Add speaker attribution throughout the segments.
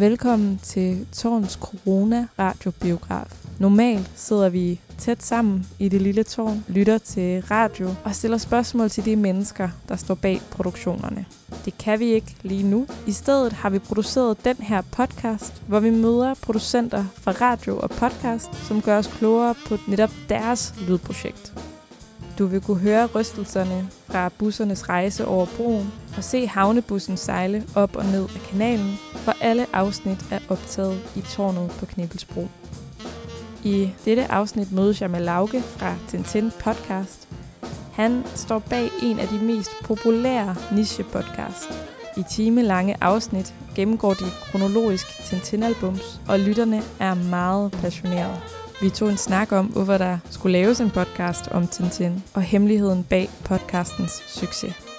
Speaker 1: Velkommen til Tårns Corona Radiobiograf. Normalt sidder vi tæt sammen i det lille tårn, lytter til radio og stiller spørgsmål til de mennesker, der står bag produktionerne. Det kan vi ikke lige nu. I stedet har vi produceret den her podcast, hvor vi møder producenter fra radio og podcast, som gør os klogere på netop deres lydprojekt. Du vil kunne høre rystelserne fra bussernes rejse over broen og se havnebussen sejle op og ned af kanalen, for alle afsnit er optaget i tårnet på Knebelsbro. I dette afsnit mødes jeg med Lauke fra Tintin Podcast. Han står bag en af de mest populære niche-podcast. I timelange afsnit gennemgår de kronologisk Tintin-albums, og lytterne er meget passionerede. Vi tog en snak om, hvorfor der skulle laves en podcast om Tintin, og hemmeligheden bag podcastens succes.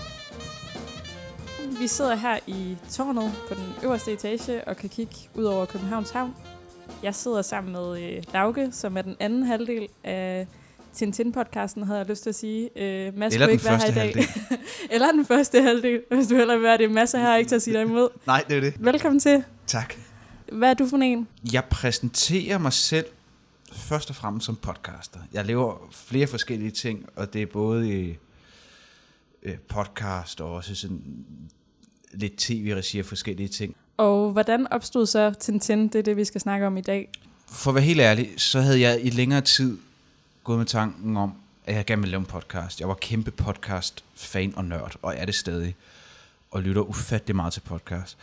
Speaker 1: Vi sidder her i tårnet på den øverste etage og kan kigge ud over Københavns Havn. Jeg sidder sammen med øh, Lauke, som er den anden halvdel af Tintin-podcasten, havde jeg lyst til at sige. Øh, Mads
Speaker 2: Eller
Speaker 1: kunne
Speaker 2: den
Speaker 1: ikke være her i dag.
Speaker 2: halvdel.
Speaker 1: Eller den første halvdel, hvis du heller vil være det. Masser her ikke til at sige dig imod.
Speaker 2: Nej, det er det.
Speaker 1: Velkommen til.
Speaker 2: Tak.
Speaker 1: Hvad er du for en?
Speaker 2: Jeg præsenterer mig selv først og fremmest som podcaster. Jeg laver flere forskellige ting, og det er både i øh, podcast og også sådan lidt tv-regi og forskellige ting.
Speaker 1: Og hvordan opstod så Tintin? Det er det, vi skal snakke om i dag.
Speaker 2: For at være helt ærlig, så havde jeg i længere tid gået med tanken om, at jeg gerne ville lave en podcast. Jeg var kæmpe podcast-fan og nørd, og er det stadig. Og lytter ufattelig meget til podcast.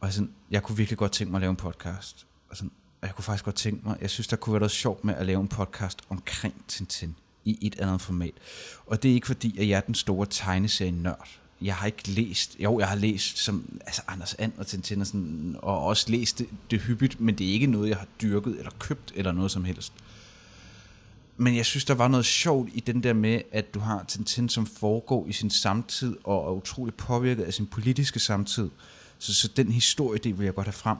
Speaker 2: Og sådan, jeg kunne virkelig godt tænke mig at lave en podcast. Og sådan, og jeg kunne faktisk godt tænke mig, jeg synes, der kunne være noget sjovt med at lave en podcast omkring Tintin i et andet format. Og det er ikke fordi, at jeg er den store tegneserie-nørd. Jeg har ikke læst, jo, jeg har læst som altså Anders And og Tintin og, sådan, og også læst det, det hyppigt, men det er ikke noget, jeg har dyrket eller købt eller noget som helst. Men jeg synes, der var noget sjovt i den der med, at du har Tintin, som foregår i sin samtid og er utrolig påvirket af sin politiske samtid. Så, så den historie, det vil jeg godt have frem.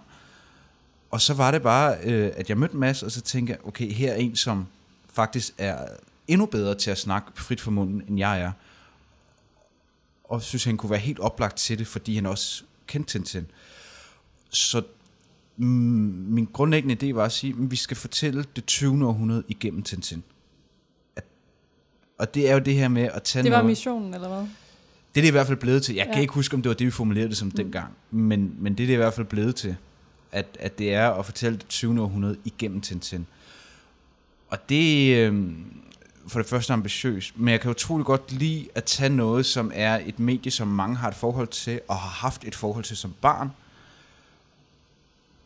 Speaker 2: Og så var det bare, øh, at jeg mødte Mads, og så tænkte jeg, okay, her er en, som faktisk er endnu bedre til at snakke frit for munden, end jeg er. Og synes, han kunne være helt oplagt til det, fordi han også kendte Tintin. Så mm, min grundlæggende idé var at sige, at vi skal fortælle det 20. århundrede igennem Tintin. At, og det er jo det her med at tage
Speaker 1: Det var
Speaker 2: noget...
Speaker 1: missionen, eller hvad?
Speaker 2: Det er det i hvert fald blevet til. Jeg kan
Speaker 1: Ja.
Speaker 2: ikke huske, om det var det, vi formulerede det som mm. dengang. Men, men det er det i hvert fald blevet til. At, at det er at fortælle det 20. århundrede igennem Tintin. Og det øh, for det første ambitiøs, Men jeg kan utrolig godt lide at tage noget, som er et medie, som mange har et forhold til, og har haft et forhold til som barn.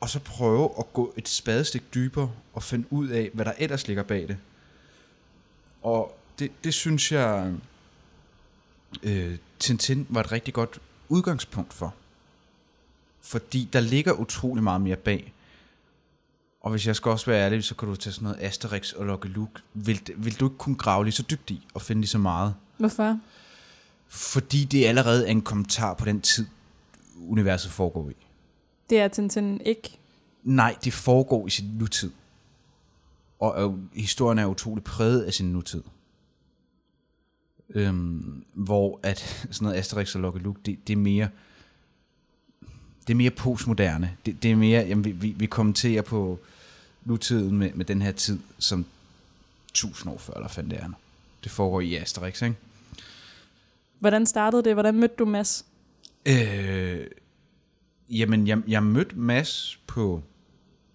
Speaker 2: Og så prøve at gå et spadestik dybere og finde ud af, hvad der ellers ligger bag det. Og det, det synes jeg øh, Tintin var et rigtig godt udgangspunkt for. Fordi der ligger utrolig meget mere bag. Og hvis jeg skal også være ærlig, så kan du tage sådan noget Asterix og Lucky Luke. Vil, vil du ikke kunne grave lige så dybt i og finde lige så meget?
Speaker 1: Hvorfor?
Speaker 2: Fordi det allerede er en kommentar på den tid, universet foregår i.
Speaker 1: Det er Tintin ikke.
Speaker 2: Nej, det foregår i sin nutid. Og øh, historien er utrolig præget af sin nutid. Øhm, hvor at sådan noget Asterix og Lucky Luke, det, det er mere det er mere postmoderne. Det, det er mere, jamen, vi, vi, vi kommenterer på nutiden med, med den her tid, som tusind år før, eller fandt det er. Det foregår i Asterix, ikke?
Speaker 1: Hvordan startede det? Hvordan mødte du Mads?
Speaker 2: Øh, jamen, jeg, jeg mødte Mads på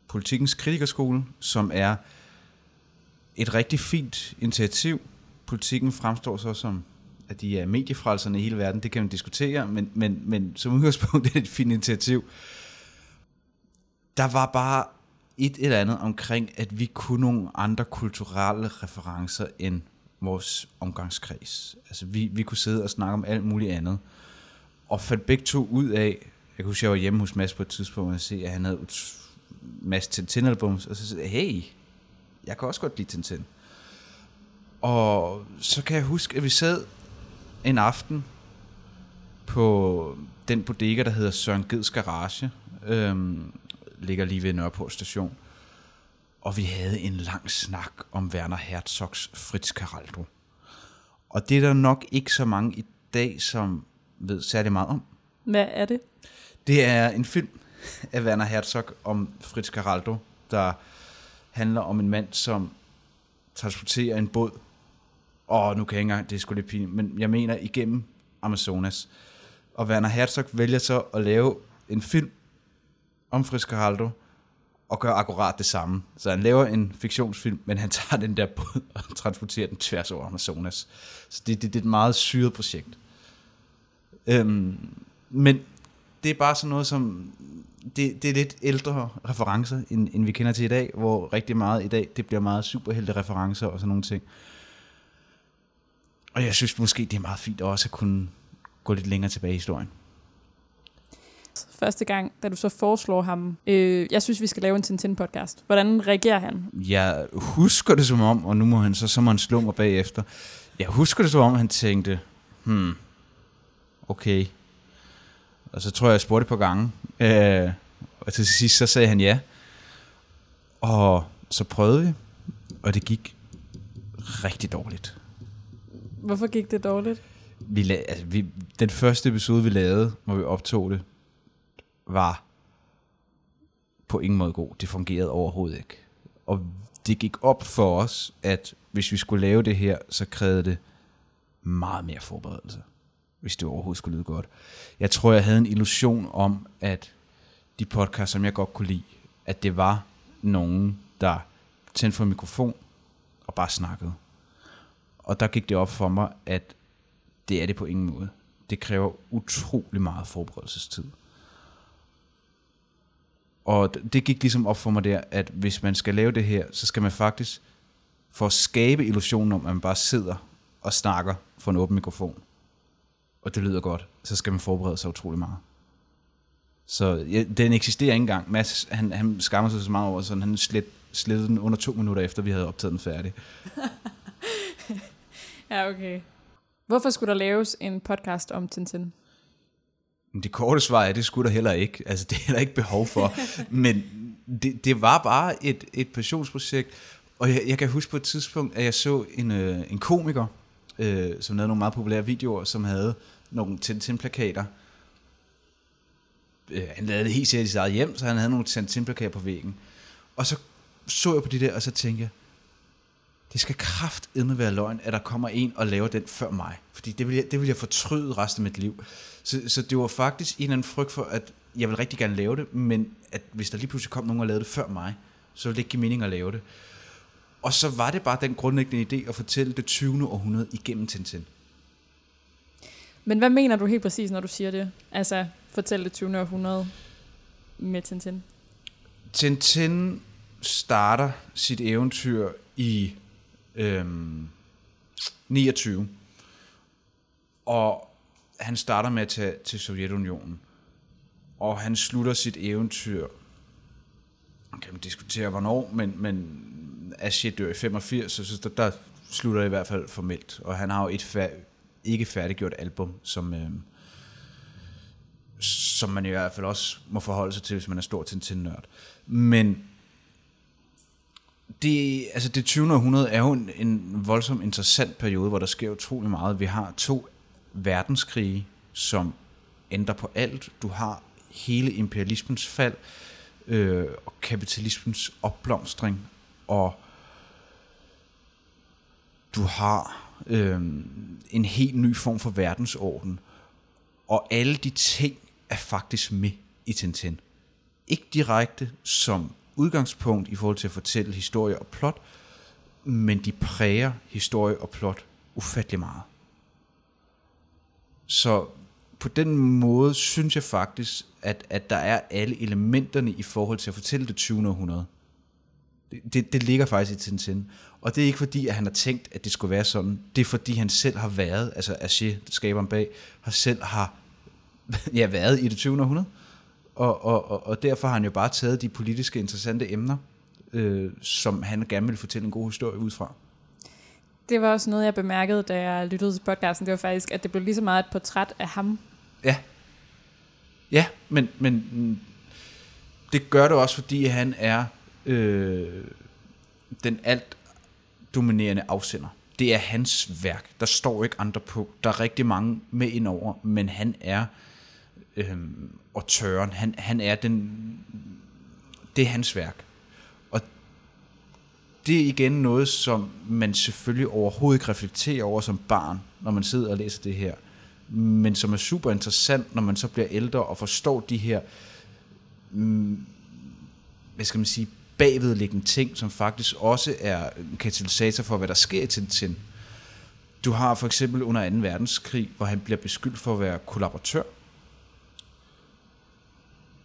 Speaker 2: Politikens Kritikerskole, som er et rigtig fint initiativ. Politikken fremstår så som, at de er mediefrelserne i hele verden. Det kan man diskutere, men, men, men som udgangspunkt er det et fint initiativ. Der var bare et eller andet omkring, at vi kunne nogle andre kulturelle referencer end vores omgangskreds. Altså, vi, vi kunne sidde og snakke om alt muligt andet og fandt begge to ud af, jeg kunne huske, jeg var hjemme hos Mads på et tidspunkt, og se, at han havde ut- masse Tintin-albums, og så sagde jeg, hey, jeg kan også godt lide Tintin. Og så kan jeg huske, at vi sad en aften på den bodega, der hedder Søren Geds Garage, øhm, ligger lige ved Nørreport station, og vi havde en lang snak om Werner Herzogs Fritz Caraldo. Og det er der nok ikke så mange i dag, som ved særlig meget om.
Speaker 1: Hvad er det?
Speaker 2: Det er en film, af Werner Herzog om Fritz Caraldo, der handler om en mand, som transporterer en båd. Og nu kan jeg ikke engang, det er sgu lidt pinligt, men jeg mener igennem Amazonas. Og Werner Herzog vælger så at lave en film om Fritz Caraldo, og gør akkurat det samme. Så han laver en fiktionsfilm, men han tager den der båd og transporterer den tværs over Amazonas. Så det, det, det er et meget syret projekt. Øhm, men det er bare sådan noget som, det, det er lidt ældre referencer, end, end vi kender til i dag, hvor rigtig meget i dag, det bliver meget superhelte referencer og sådan nogle ting. Og jeg synes måske, det er meget fint også at kunne gå lidt længere tilbage i historien.
Speaker 1: Første gang, da du så foreslår ham, øh, jeg synes, vi skal lave en Tintin-podcast. Hvordan reagerer han?
Speaker 2: Jeg husker det som om, og nu må han så, så må han slå mig bagefter. Jeg husker det som om, han tænkte, hmm, okay. Og så tror jeg, jeg spurgte på gange. Øh, og til sidst så sagde han ja. Og så prøvede vi, og det gik rigtig dårligt.
Speaker 1: Hvorfor gik det dårligt?
Speaker 2: Vi la- altså, vi, den første episode, vi lavede, hvor vi optog det, var på ingen måde god. Det fungerede overhovedet ikke. Og det gik op for os, at hvis vi skulle lave det her, så krævede det meget mere forberedelse, hvis det overhovedet skulle lyde godt. Jeg tror, jeg havde en illusion om, at de podcasts, som jeg godt kunne lide, at det var nogen, der tændte for en mikrofon og bare snakkede. Og der gik det op for mig, at det er det på ingen måde. Det kræver utrolig meget forberedelsestid. Og det gik ligesom op for mig der, at hvis man skal lave det her, så skal man faktisk, for at skabe illusionen om, at man bare sidder og snakker for en åben mikrofon, og det lyder godt, så skal man forberede sig utrolig meget. Så ja, den eksisterer ikke engang. Mads, han, han skammer sig så meget over, så han slet, slettede den under to minutter efter, vi havde optaget den færdig.
Speaker 1: ja, okay. Hvorfor skulle der laves en podcast om Tintin?
Speaker 2: Det korte svar er, det skulle der heller ikke. Altså, det er der ikke behov for. Men det, det var bare et, et passionsprojekt. Og jeg, jeg kan huske på et tidspunkt, at jeg så en, øh, en komiker, øh, som lavede nogle meget populære videoer, som havde nogle Tintin-plakater. Øh, han lavede det helt sikkert i sit eget hjem, så han havde nogle Tintin-plakater på væggen. Og så så jeg på de der, og så tænkte jeg, det skal kraftedme være løgn, at der kommer en og laver den før mig. Fordi det vil jeg, det vil jeg fortryde resten af mit liv. Så, så det var faktisk en eller anden frygt for, at jeg vil rigtig gerne lave det, men at hvis der lige pludselig kom nogen og lavede det før mig, så ville det ikke give mening at lave det. Og så var det bare den grundlæggende idé at fortælle det 20. århundrede igennem Tintin.
Speaker 1: Men hvad mener du helt præcis, når du siger det? Altså, fortælle det 20. århundrede med Tintin?
Speaker 2: Tintin starter sit eventyr i øhm, 29. Og han starter med at tage til Sovjetunionen. Og han slutter sit eventyr, kan man diskutere hvornår, men, men Aschie dør i 85, så der, der slutter det i hvert fald formelt. Og han har jo et fær- ikke færdiggjort album, som, øhm, som man i hvert fald også må forholde sig til, hvis man er stor til en nørd. Men det, altså det 20. århundrede er jo en, en voldsomt interessant periode, hvor der sker utrolig meget. Vi har to verdenskrige, som ændrer på alt. Du har hele imperialismens fald, øh, og kapitalismens opblomstring, og du har øh, en helt ny form for verdensorden. Og alle de ting er faktisk med i Tintin. Ikke direkte som udgangspunkt i forhold til at fortælle historie og plot, men de præger historie og plot ufattelig meget. Så på den måde synes jeg faktisk, at, at der er alle elementerne i forhold til at fortælle det 20. århundrede. Det, det, det ligger faktisk i Tintin. Og det er ikke fordi, at han har tænkt, at det skulle være sådan. Det er fordi, han selv har været, altså Aché, skaberen bag, har selv har ja, været i det 20. århundrede. Og, og, og, og derfor har han jo bare taget de politiske interessante emner, øh, som han gerne vil fortælle en god historie ud fra.
Speaker 1: Det var også noget, jeg bemærkede, da jeg lyttede til podcasten. Det var faktisk, at det blev lige så meget et portræt af ham.
Speaker 2: Ja. Ja, men, men det gør det også, fordi han er øh, den alt dominerende afsender. Det er hans værk. Der står ikke andre på. Der er rigtig mange med indover, men han er øhm, og tøren. Han, han er den, det er hans værk. Og det er igen noget, som man selvfølgelig overhovedet ikke reflekterer over som barn, når man sidder og læser det her. Men som er super interessant, når man så bliver ældre og forstår de her, mm, hvad skal man sige, bagvedliggende ting, som faktisk også er en katalysator for, hvad der sker i Tintin. Du har for eksempel under 2. verdenskrig, hvor han bliver beskyldt for at være kollaboratør.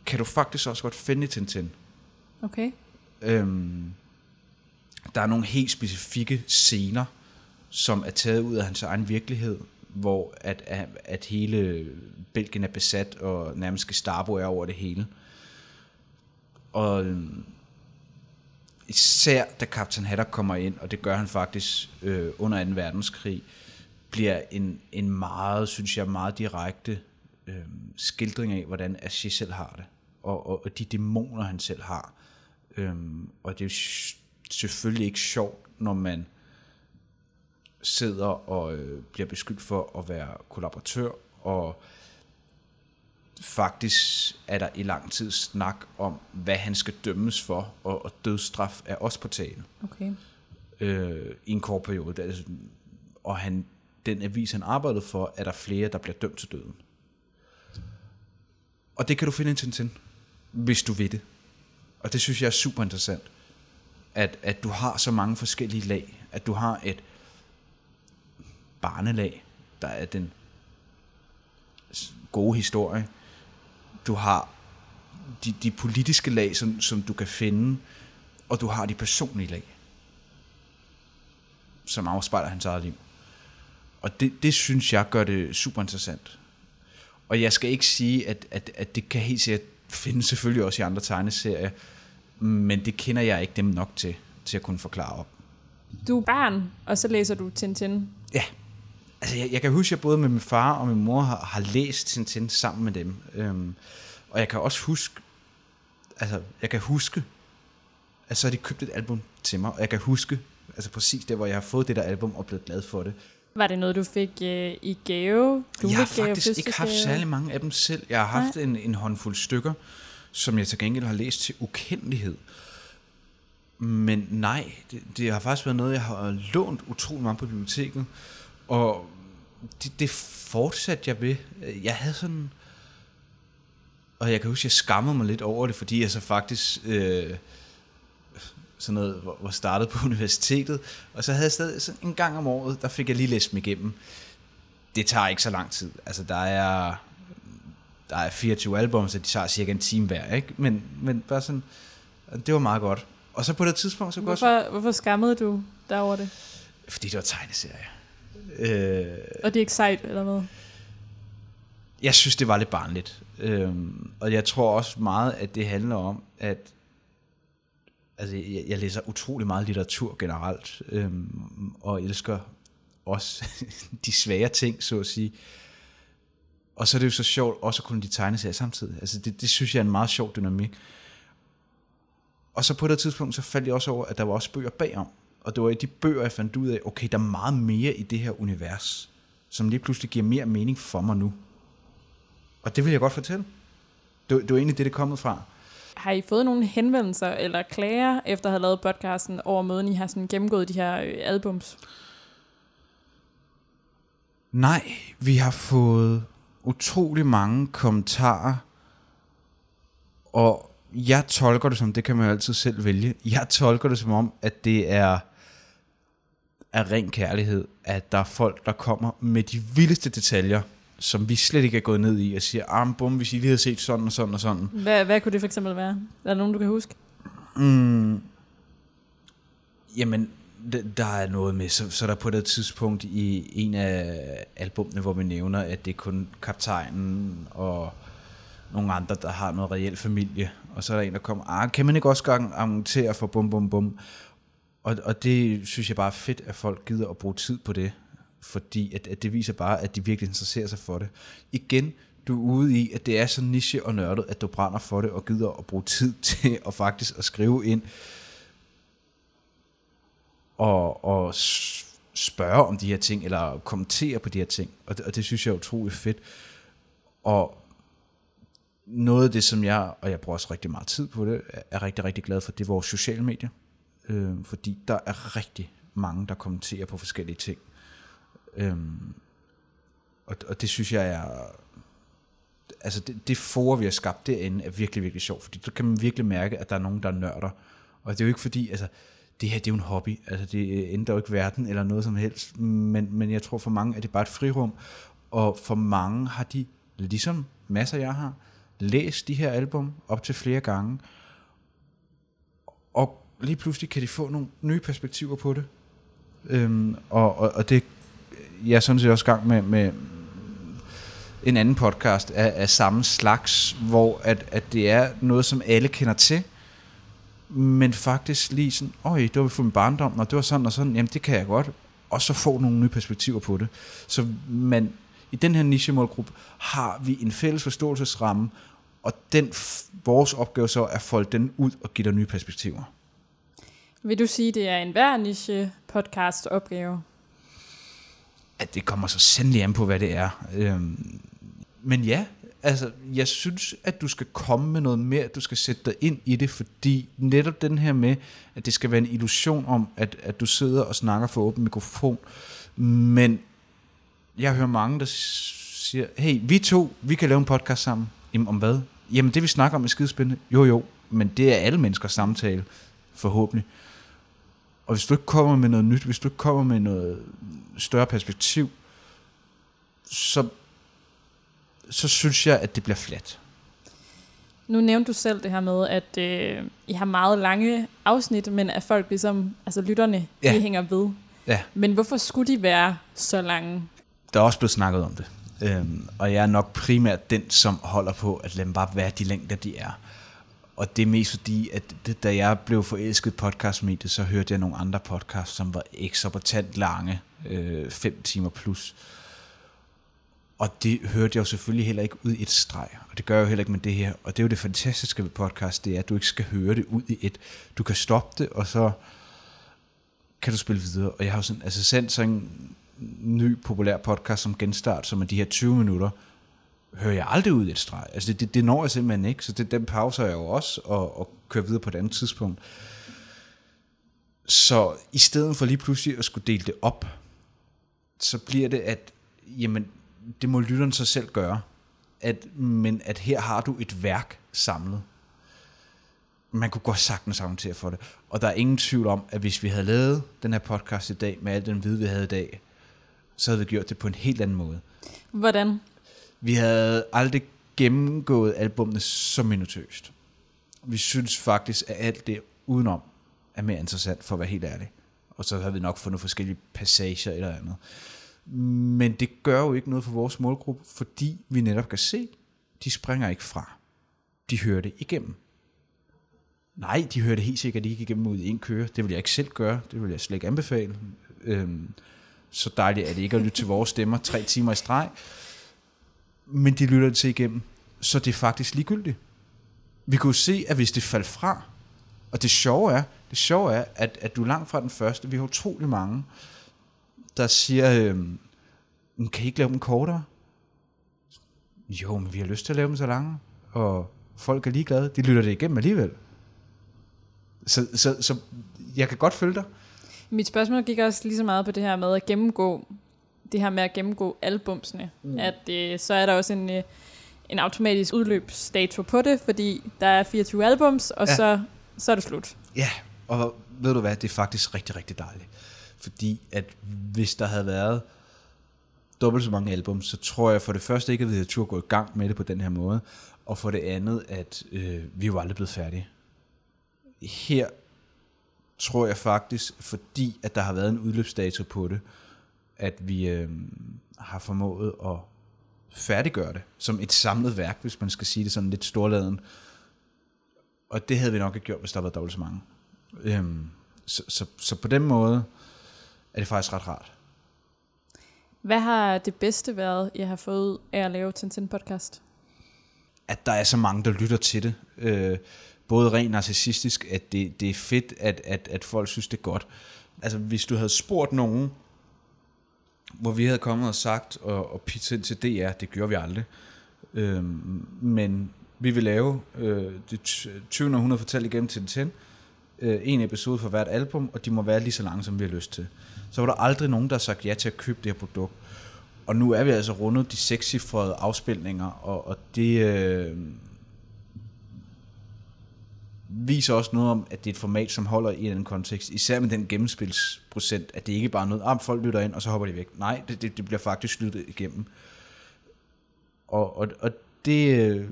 Speaker 2: Kan du faktisk også godt finde Tintin.
Speaker 1: Okay.
Speaker 2: Øhm, der er nogle helt specifikke scener, som er taget ud af hans egen virkelighed, hvor at, at, at hele Belgien er besat, og nærmest Gestapo er over det hele. Og øhm, især da Captain Haddock kommer ind, og det gør han faktisk øh, under 2. verdenskrig, bliver en, en meget, synes jeg, meget direkte øh, skildring af, hvordan Ashi selv har det, og, og, og de dæmoner, han selv har. Øhm, og det er jo selvfølgelig ikke sjovt, når man sidder og øh, bliver beskyldt for at være kollaboratør, og faktisk er der i lang tid snak om, hvad han skal dømmes for, og, og dødsstraf er også på talen.
Speaker 1: Okay.
Speaker 2: Øh, I en kort periode. Der, og han, den avis, han arbejdede for, er der flere, der bliver dømt til døden. Og det kan du finde en Tintin, hvis du vil det. Og det synes jeg er super interessant. At, at du har så mange forskellige lag. At du har et barnelag, der er den gode historie. Du har de, de politiske lag, som, som du kan finde, og du har de personlige lag, som afspejler hans eget liv. Og det, det synes jeg gør det super interessant. Og jeg skal ikke sige, at, at, at det kan helt sikkert findes selvfølgelig også i andre tegneserier, men det kender jeg ikke dem nok til, til at kunne forklare op.
Speaker 1: Du er barn, og så læser du Tintin.
Speaker 2: Ja, altså jeg, jeg kan huske, at jeg både med min far og min mor har, har læst Tintin sammen med dem. Øhm, og jeg kan også huske, altså jeg kan huske, at så har de købt et album til mig, og jeg kan huske, altså præcis der, hvor jeg har fået det der album og blevet glad for det.
Speaker 1: Var det noget, du fik øh, i gave? Du
Speaker 2: jeg har
Speaker 1: gave
Speaker 2: faktisk ikke haft
Speaker 1: fødselsdagsgave?
Speaker 2: særlig mange af dem selv. Jeg har haft en, en håndfuld stykker, som jeg til gengæld har læst til ukendelighed. Men nej, det, det har faktisk været noget, jeg har lånt utrolig meget på biblioteket. Og det, det fortsatte jeg ved. Jeg havde sådan... Og jeg kan huske, jeg skammede mig lidt over det, fordi jeg så faktisk... Øh, sådan noget, hvor hvor startede på universitetet, og så havde jeg stadig sådan en gang om året, der fik jeg lige læst dem igennem. Det tager ikke så lang tid. Altså, der er, der er 24 album, så de tager cirka en time hver, ikke? Men, men bare sådan, det var meget godt. Og så på det tidspunkt, så kunne jeg også,
Speaker 1: Hvorfor, hvorfor skammede du dig over det?
Speaker 2: fordi det var tegneserie. Øh,
Speaker 1: Og det er ikke sejt, eller hvad?
Speaker 2: jeg synes, det var lidt barnligt. Øhm, og jeg tror også meget, at det handler om, at altså, jeg, jeg læser utrolig meget litteratur generelt, øhm, og elsker også de svære ting, så at sige. Og så er det jo så sjovt også at kunne de tegneserier samtidig. Altså det, det synes jeg er en meget sjov dynamik. Og så på det tidspunkt, så faldt jeg også over, at der var også bøger bagom. Og det var i de bøger, jeg fandt ud af, okay, der er meget mere i det her univers, som lige pludselig giver mere mening for mig nu. Og det vil jeg godt fortælle. Det, det var egentlig det, det er kommet fra.
Speaker 1: Har I fået nogle henvendelser eller klager, efter at have lavet podcasten, over måden, I har sådan gennemgået de her øh, albums?
Speaker 2: Nej, vi har fået utrolig mange kommentarer, og jeg tolker det som, det kan man jo altid selv vælge, jeg tolker det som om, at det er af ren kærlighed, at der er folk, der kommer med de vildeste detaljer, som vi slet ikke er gået ned i, og siger, ah, bum, hvis I lige havde set sådan og sådan og sådan.
Speaker 1: Hvad, hvad kunne det for eksempel være? Er der nogen, du kan huske?
Speaker 2: Mm, jamen, der er noget med, så, så er der på det tidspunkt i en af albumene, hvor vi nævner, at det er kun kaptajnen og nogle andre, der har noget reelt familie. Og så er der en, der kommer, ah, kan man ikke også gang argumentere for bum bum bum? Og, og det synes jeg bare er fedt, at folk gider at bruge tid på det. Fordi at, at det viser bare, at de virkelig interesserer sig for det. Igen, du er ude i, at det er så niche og nørdet, at du brænder for det og gider at bruge tid til at faktisk at skrive ind og, og spørge om de her ting, eller kommentere på de her ting. Og det, og det synes jeg er utrolig fedt. Og noget af det, som jeg, og jeg bruger også rigtig meget tid på det, er rigtig, rigtig glad for, det er vores sociale medier. Øh, fordi der er rigtig mange, der kommenterer på forskellige ting. Øhm, og, og det synes jeg er... Altså det, det for, vi har skabt derinde, er virkelig, virkelig sjovt, fordi så kan man virkelig mærke, at der er nogen, der nørder. Og det er jo ikke fordi, altså, det her det er jo en hobby, altså det ændrer jo ikke verden eller noget som helst, men, men jeg tror for mange at det bare et frirum, og for mange har de, ligesom masser jeg har, læst de her album op til flere gange, og lige pludselig kan de få nogle nye perspektiver på det. Øhm, og, og, og det jeg er sådan set også gang med, med en anden podcast af, af samme slags, hvor at, at det er noget, som alle kender til, men faktisk lige sådan, øj, det var for min barndom, og det var sådan og sådan, jamen det kan jeg godt, og så få nogle nye perspektiver på det. Så man, i den her nichemålgruppe har vi en fælles forståelsesramme, og den, vores opgave så er at folde den ud og give dig nye perspektiver.
Speaker 1: Vil du sige, det er en hver niche podcast opgave?
Speaker 2: At det kommer så sandelig an på, hvad det er. Øhm, men ja, altså, jeg synes, at du skal komme med noget mere, du skal sætte dig ind i det, fordi netop den her med, at det skal være en illusion om, at, at du sidder og snakker for åben mikrofon, men jeg hører mange, der siger, hey, vi to, vi kan lave en podcast sammen. Jamen, om hvad? Jamen, det vi snakker om er skidespændende. Jo, jo, men det er alle menneskers samtale, forhåbentlig. Og hvis du ikke kommer med noget nyt, hvis du ikke kommer med noget større perspektiv, så, så synes jeg, at det bliver fladt.
Speaker 1: Nu nævnte du selv det her med, at øh, I har meget lange afsnit, men at folk ligesom, altså lytterne, ja. de hænger ved.
Speaker 2: Ja.
Speaker 1: Men hvorfor skulle de være så lange?
Speaker 2: Der er også blevet snakket om det. Øhm, og jeg er nok primært den, som holder på, at lade dem bare være de længder, de er. Og det er mest fordi, at det, da jeg blev forelsket podcastmediet, så hørte jeg nogle andre podcasts, som var eksorbitant lange, øh, fem timer plus. Og det hørte jeg jo selvfølgelig heller ikke ud i et streg, og det gør jeg jo heller ikke med det her. Og det er jo det fantastiske ved podcast, det er, at du ikke skal høre det ud i et. Du kan stoppe det, og så kan du spille videre. Og jeg har jo sådan, altså sendt sådan en ny populær podcast som Genstart, som er de her 20 minutter, hører jeg aldrig ud i et streg. Altså det, det, det når jeg simpelthen ikke, så det, den pauser jeg jo også, og, og kører videre på et andet tidspunkt. Så i stedet for lige pludselig at skulle dele det op, så bliver det, at jamen, det må lytteren sig selv gøre. At, men at her har du et værk samlet. Man kunne godt sagtens argumentere for det. Og der er ingen tvivl om, at hvis vi havde lavet den her podcast i dag, med al den viden, vi havde i dag, så havde vi gjort det på en helt anden måde.
Speaker 1: Hvordan?
Speaker 2: Vi havde aldrig gennemgået albumene så minutøst. Vi synes faktisk, at alt det udenom er mere interessant, for at være helt ærlig. Og så har vi nok fundet forskellige passager eller andet. Men det gør jo ikke noget for vores målgruppe, fordi vi netop kan se, de springer ikke fra. De hører det igennem. Nej, de hører det helt sikkert ikke igennem ud i en køre. Det vil jeg ikke selv gøre. Det vil jeg slet ikke anbefale. Øhm, så dejligt er det ikke at lytte til vores stemmer tre timer i streg. Men de lytter det til igennem. Så det er faktisk ligegyldigt. Vi kunne se, at hvis det faldt fra, og det sjove er, det sjove er at, at du er langt fra den første. Vi har utrolig mange, der siger, øh, kan I ikke lave dem kortere? Jo, men vi har lyst til at lave dem så lange. Og folk er ligeglade. De lytter det igennem alligevel. Så, så, så jeg kan godt følge dig.
Speaker 1: Mit spørgsmål gik også lige så meget på det her med at gennemgå det her med at gennemgå albumsene. Mm. At øh, så er der også en, øh, en automatisk udløbsdato på det, fordi der er 24 albums, og ja. så, så er det slut.
Speaker 2: Ja, og ved du hvad, det er faktisk rigtig, rigtig dejligt. Fordi at hvis der havde været dobbelt så mange album, så tror jeg for det første ikke, at vi havde tur gå i gang med det på den her måde, og for det andet, at øh, vi jo aldrig blevet færdige. Her tror jeg faktisk, fordi at der har været en udløbsdato på det, at vi øh, har formået at færdiggøre det som et samlet værk, hvis man skal sige det sådan lidt storladen. Og det havde vi nok ikke gjort, hvis der var dobbelt så mange. Øhm, så, så, så på den måde er det faktisk ret rart.
Speaker 1: Hvad har det bedste været, jeg har fået af at lave Tintin podcast?
Speaker 2: At der er så mange, der lytter til det. Øh, både rent narcissistisk, at det, det er fedt, at, at, at folk synes, det er godt. Altså, hvis du havde spurgt nogen, hvor vi havde kommet og sagt og, og pitchet ind til DR, det gjorde vi aldrig. Øhm, men Vi vil lave øh, det 20. århundrede fortalt igennem til den øh, en episode for hvert album, og de må være lige så lange, som vi har lyst til. Så var der aldrig nogen, der har sagt ja til at købe det her produkt. Og nu er vi altså rundet de sekscifrede afspilninger, og, og det øh, viser også noget om, at det er et format, som holder i en kontekst, især med den gennemspilsprocent, at det ikke bare er noget, ah, folk lytter ind, og så hopper de væk. Nej, det, det, det bliver faktisk lyttet igennem. Og, og, og det øh,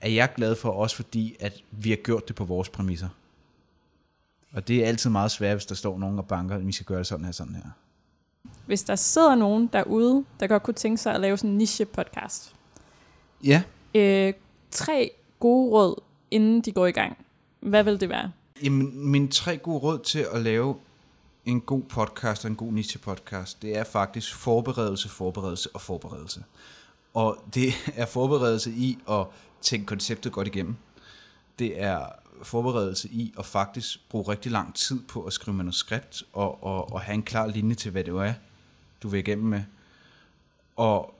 Speaker 2: er jeg glad for, også fordi, at vi har gjort det på vores præmisser. Og det er altid meget svært, hvis der står nogen og banker, at vi skal gøre det sådan her, sådan her.
Speaker 1: Hvis der sidder nogen derude, der godt kunne tænke sig at lave sådan en niche-podcast.
Speaker 2: Ja.
Speaker 1: Øh, tre gode råd, inden de går i gang. Hvad vil det være?
Speaker 2: Jamen, mine tre gode råd til at lave en god podcast og en god niche-podcast, det er faktisk forberedelse, forberedelse og forberedelse. Og det er forberedelse i at tænke konceptet godt igennem. Det er forberedelse i at faktisk bruge rigtig lang tid på at skrive manuskript og, og, og have en klar linje til, hvad det er, du vil igennem med. Og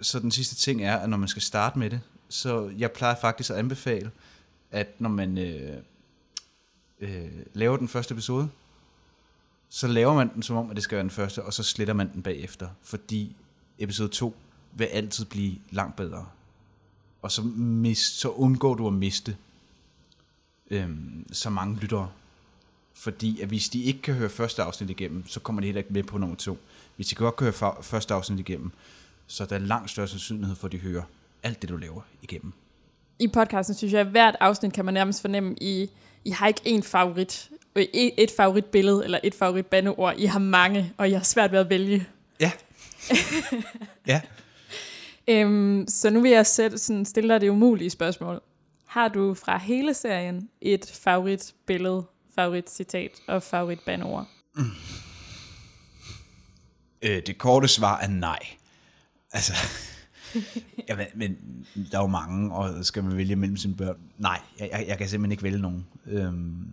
Speaker 2: så den sidste ting er, at når man skal starte med det, så jeg plejer faktisk at anbefale, at når man øh, øh, laver den første episode, så laver man den som om, at det skal være den første, og så sletter man den bagefter, fordi episode 2 vil altid blive langt bedre. Og så, mis, så undgår du at miste øh, så mange lyttere. Fordi at hvis de ikke kan høre første afsnit igennem, så kommer de heller ikke med på nummer to. Hvis de godt kan høre første afsnit igennem, så er der langt større sandsynlighed for, at de hører alt det, du laver igennem.
Speaker 1: I podcasten synes jeg, at hvert afsnit kan man nærmest fornemme, I, I har ikke én favorit, et favoritbillede eller et favoritbandeord. I har mange, og I har svært ved at vælge.
Speaker 2: Ja. ja.
Speaker 1: Øhm, så nu vil jeg sætte, sådan, stille dig det umulige spørgsmål. Har du fra hele serien et favoritbillede, favoritcitat og favoritbanord? Mm.
Speaker 2: Øh, det korte svar er nej. Altså, ja, men, men der er jo mange, og skal man vælge mellem sine børn? Nej, jeg, jeg, jeg kan simpelthen ikke vælge nogen. Øhm.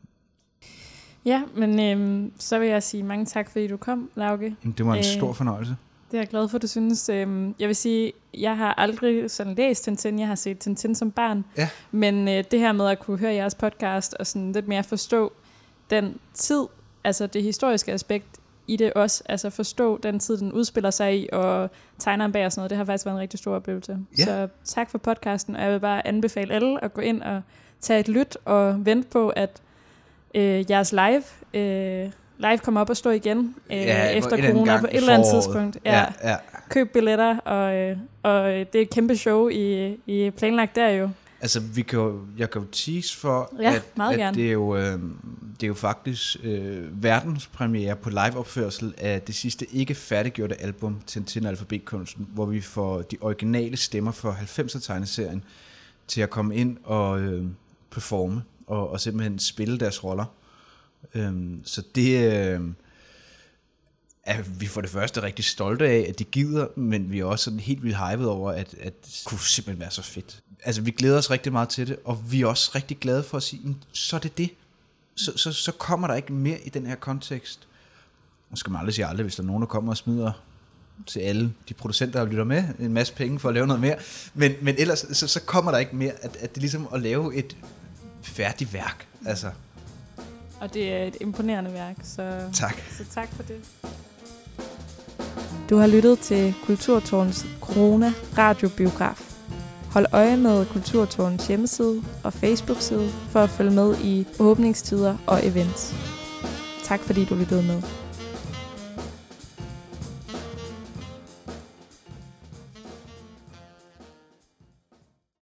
Speaker 1: Ja, men øhm, så vil jeg sige mange tak, fordi du kom, Lauke.
Speaker 2: Jamen, det var en øh, stor fornøjelse.
Speaker 1: Det er jeg glad for, du synes. Øhm, jeg vil sige, jeg har aldrig sådan læst Tintin. Jeg har set Tintin som barn.
Speaker 2: Ja.
Speaker 1: Men øh, det her med at kunne høre jeres podcast og sådan lidt mere forstå den tid, altså det historiske aspekt i det også, altså forstå den tid, den udspiller sig i, og tegner bag og sådan noget, det har faktisk været en rigtig stor oplevelse. Ja. Så tak for podcasten, og jeg vil bare anbefale alle at gå ind og tage et lyt og vente på, at øh, jeres live øh, live kommer op og stå igen øh, ja, efter corona på et eller andet tidspunkt. Ja. Ja, ja. Køb billetter, og, øh, og det er et kæmpe show, I, I planlagt der jo.
Speaker 2: Altså, vi kan jo, jeg kan jo tease for,
Speaker 1: ja,
Speaker 2: at, at det, er jo, øh, det er jo faktisk øh, verdenspremiere på liveopførsel af det sidste ikke færdiggjorte album, Tintin Alfabetkunsten, hvor vi får de originale stemmer for 90'er-tegneserien til at komme ind og øh, performe og, og simpelthen spille deres roller. Øhm, så det øh, er vi for det første rigtig stolte af, at de gider, men vi er også sådan helt vildt hyped over, at, at det kunne simpelthen være så fedt. Altså, vi glæder os rigtig meget til det, og vi er også rigtig glade for at sige, så er det det. Så, så, så kommer der ikke mere i den her kontekst. Nu skal man aldrig sige aldrig, hvis der er nogen, der kommer og smider til alle de producenter, der lytter med, en masse penge for at lave noget mere. Men, men ellers, så, så kommer der ikke mere, at, at det er ligesom at lave et færdigt værk. Altså,
Speaker 1: og det er et imponerende værk, så
Speaker 2: tak,
Speaker 1: så tak for det. Du har lyttet til Kulturtårns Corona Radiobiograf. Hold øje med Kulturtårns hjemmeside og Facebook-side for at følge med i åbningstider og events. Tak fordi du lyttede med.